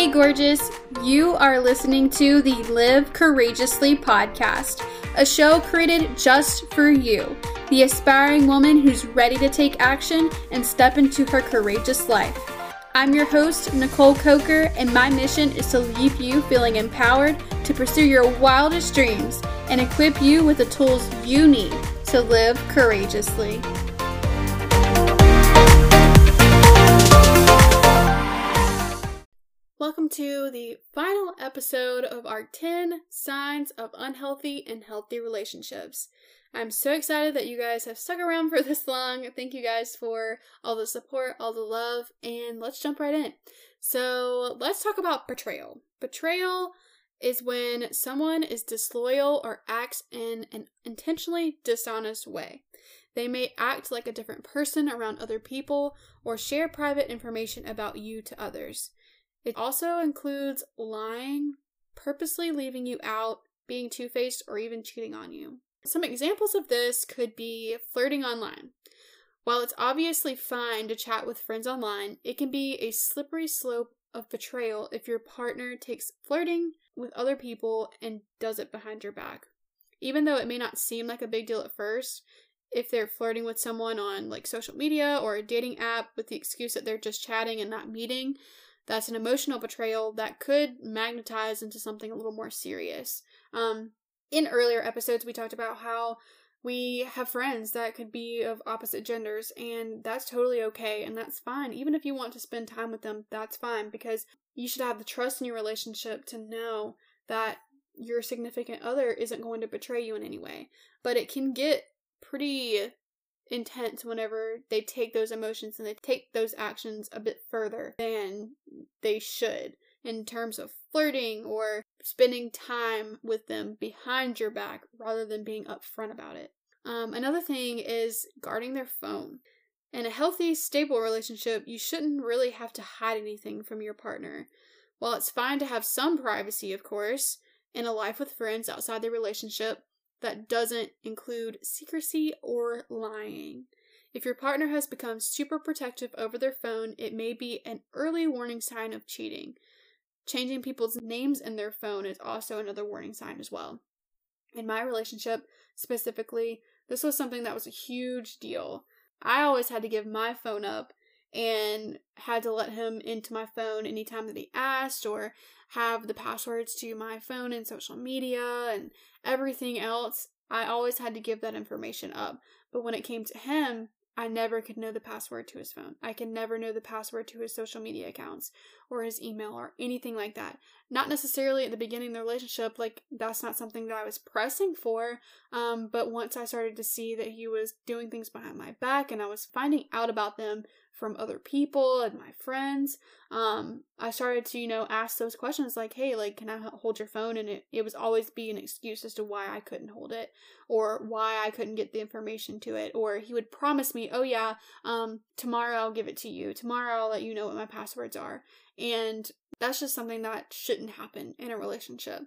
Hey, gorgeous. You are listening to the Live Courageously podcast, a show created just for you, the aspiring woman who's ready to take action and step into her courageous life. I'm your host, Nicole Coker, and my mission is to leave you feeling empowered to pursue your wildest dreams and equip you with the tools you need to live courageously. Welcome to the final episode of our 10 Signs of Unhealthy and Healthy Relationships. I'm so excited that you guys have stuck around for this long. Thank you guys for all the support, all the love, and let's jump right in. So, let's talk about betrayal. Betrayal is when someone is disloyal or acts in an intentionally dishonest way. They may act like a different person around other people or share private information about you to others. It also includes lying, purposely leaving you out, being two faced, or even cheating on you. Some examples of this could be flirting online. While it's obviously fine to chat with friends online, it can be a slippery slope of betrayal if your partner takes flirting with other people and does it behind your back. Even though it may not seem like a big deal at first, if they're flirting with someone on like social media or a dating app with the excuse that they're just chatting and not meeting, that's an emotional betrayal that could magnetize into something a little more serious. Um, in earlier episodes, we talked about how we have friends that could be of opposite genders, and that's totally okay, and that's fine. Even if you want to spend time with them, that's fine because you should have the trust in your relationship to know that your significant other isn't going to betray you in any way. But it can get pretty intense whenever they take those emotions and they take those actions a bit further than they should in terms of flirting or spending time with them behind your back rather than being upfront about it. Um, another thing is guarding their phone. In a healthy, stable relationship, you shouldn't really have to hide anything from your partner. While it's fine to have some privacy, of course, in a life with friends outside the relationship, that doesn't include secrecy or lying. If your partner has become super protective over their phone, it may be an early warning sign of cheating. Changing people's names in their phone is also another warning sign as well. In my relationship, specifically, this was something that was a huge deal. I always had to give my phone up and had to let him into my phone anytime that he asked or have the passwords to my phone and social media and everything else. I always had to give that information up. But when it came to him, I never could know the password to his phone. I can never know the password to his social media accounts or his email or anything like that. Not necessarily at the beginning of the relationship, like that's not something that I was pressing for. Um, but once I started to see that he was doing things behind my back and I was finding out about them from other people and my friends, um, I started to, you know, ask those questions like, hey, like, can I hold your phone? And it, it was always be an excuse as to why I couldn't hold it or why I couldn't get the information to it. Or he would promise me, oh, yeah, um, tomorrow I'll give it to you. Tomorrow I'll let you know what my passwords are. And that's just something that shouldn't happen in a relationship.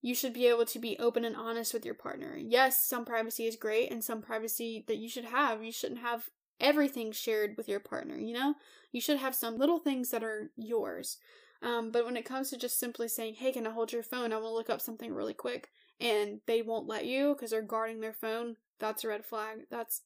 You should be able to be open and honest with your partner. Yes, some privacy is great and some privacy that you should have. You shouldn't have everything shared with your partner, you know? You should have some little things that are yours. Um, but when it comes to just simply saying, hey, can I hold your phone? I want to look up something really quick, and they won't let you because they're guarding their phone, that's a red flag. That's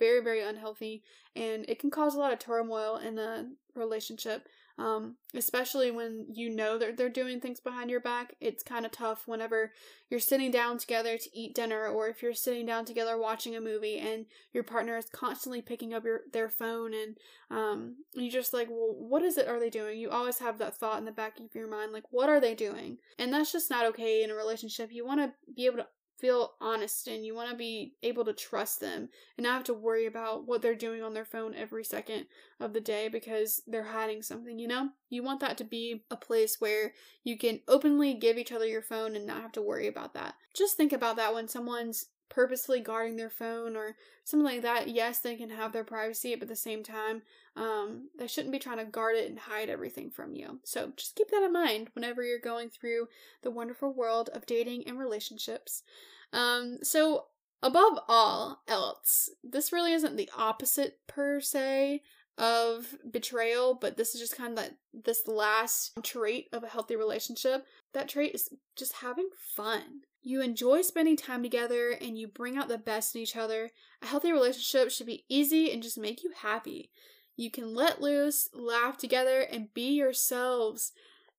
very, very unhealthy, and it can cause a lot of turmoil in a relationship um, especially when you know that they're doing things behind your back. It's kind of tough whenever you're sitting down together to eat dinner, or if you're sitting down together watching a movie and your partner is constantly picking up your their phone, and um, you just like, well, what is it? Are they doing? You always have that thought in the back of your mind, like, what are they doing? And that's just not okay in a relationship. You want to be able to feel honest and you want to be able to trust them and not have to worry about what they're doing on their phone every second of the day because they're hiding something, you know? You want that to be a place where you can openly give each other your phone and not have to worry about that. Just think about that when someone's purposely guarding their phone or something like that. Yes, they can have their privacy, but at the same time, um, they shouldn't be trying to guard it and hide everything from you. So just keep that in mind whenever you're going through the wonderful world of dating and relationships. Um, so above all else, this really isn't the opposite per se of betrayal, but this is just kind of that this last trait of a healthy relationship. That trait is just having fun. You enjoy spending time together and you bring out the best in each other. A healthy relationship should be easy and just make you happy. You can let loose, laugh together, and be yourselves.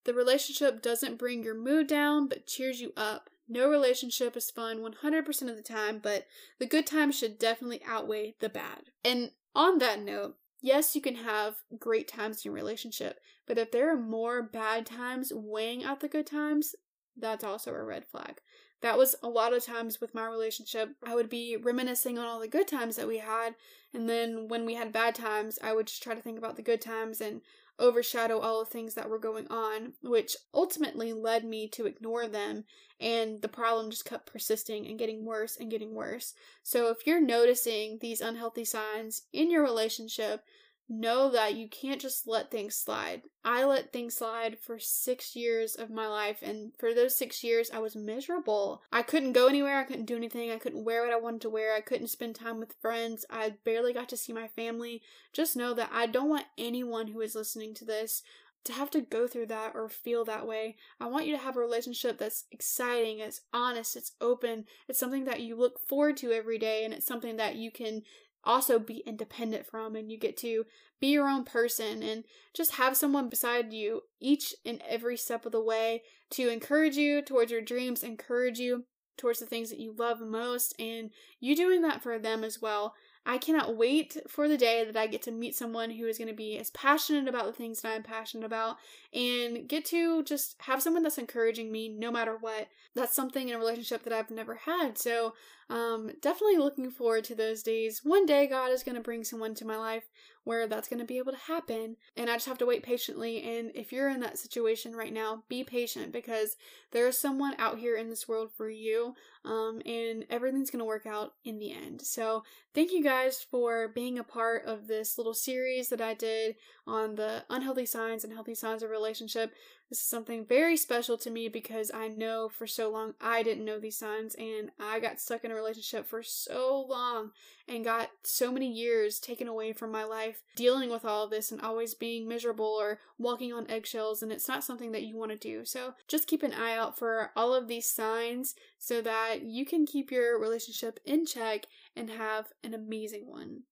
The relationship doesn't bring your mood down, but cheers you up. No relationship is fun 100% of the time, but the good times should definitely outweigh the bad. And on that note, yes, you can have great times in your relationship, but if there are more bad times weighing out the good times, that's also a red flag. That was a lot of times with my relationship. I would be reminiscing on all the good times that we had, and then when we had bad times, I would just try to think about the good times and overshadow all the things that were going on, which ultimately led me to ignore them, and the problem just kept persisting and getting worse and getting worse. So, if you're noticing these unhealthy signs in your relationship, know that you can't just let things slide. I let things slide for six years of my life, and for those six years, I was miserable. I couldn't go anywhere, I couldn't do anything, I couldn't wear what I wanted to wear, I couldn't spend time with friends, I barely got to see my family. Just know that I don't want anyone who is listening to this to have to go through that or feel that way. I want you to have a relationship that's exciting, it's honest, it's open, it's something that you look forward to every day, and it's something that you can also be independent from and you get to be your own person and just have someone beside you each and every step of the way to encourage you towards your dreams, encourage you towards the things that you love most, and you doing that for them as well. I cannot wait for the day that I get to meet someone who is going to be as passionate about the things that I'm passionate about and get to just have someone that's encouraging me no matter what. That's something in a relationship that I've never had. So, um, definitely looking forward to those days. One day, God is going to bring someone to my life where that's going to be able to happen. And I just have to wait patiently. And if you're in that situation right now, be patient because there is someone out here in this world for you. Um, and everything's going to work out in the end. So, thank you guys for being a part of this little series that I did on the unhealthy signs and healthy signs of relationship. This is something very special to me because I know for so long I didn't know these signs and I got stuck in a relationship for so long and got so many years taken away from my life dealing with all of this and always being miserable or walking on eggshells and it's not something that you want to do. So just keep an eye out for all of these signs so that you can keep your relationship in check and have an amazing one.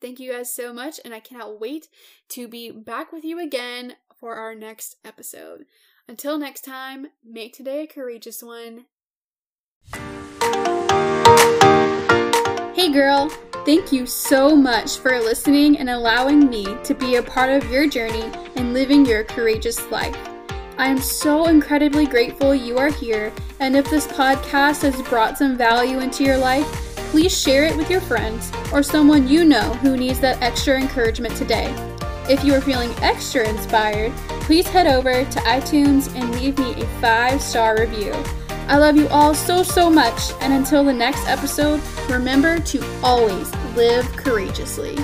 Thank you guys so much, and I cannot wait to be back with you again for our next episode. Until next time, make today a courageous one. Hey girl, thank you so much for listening and allowing me to be a part of your journey in living your courageous life. I am so incredibly grateful you are here, and if this podcast has brought some value into your life, please share it with your friends or someone you know who needs that extra encouragement today. If you are feeling extra inspired, please head over to iTunes and leave me a five star review. I love you all so, so much, and until the next episode, remember to always live courageously.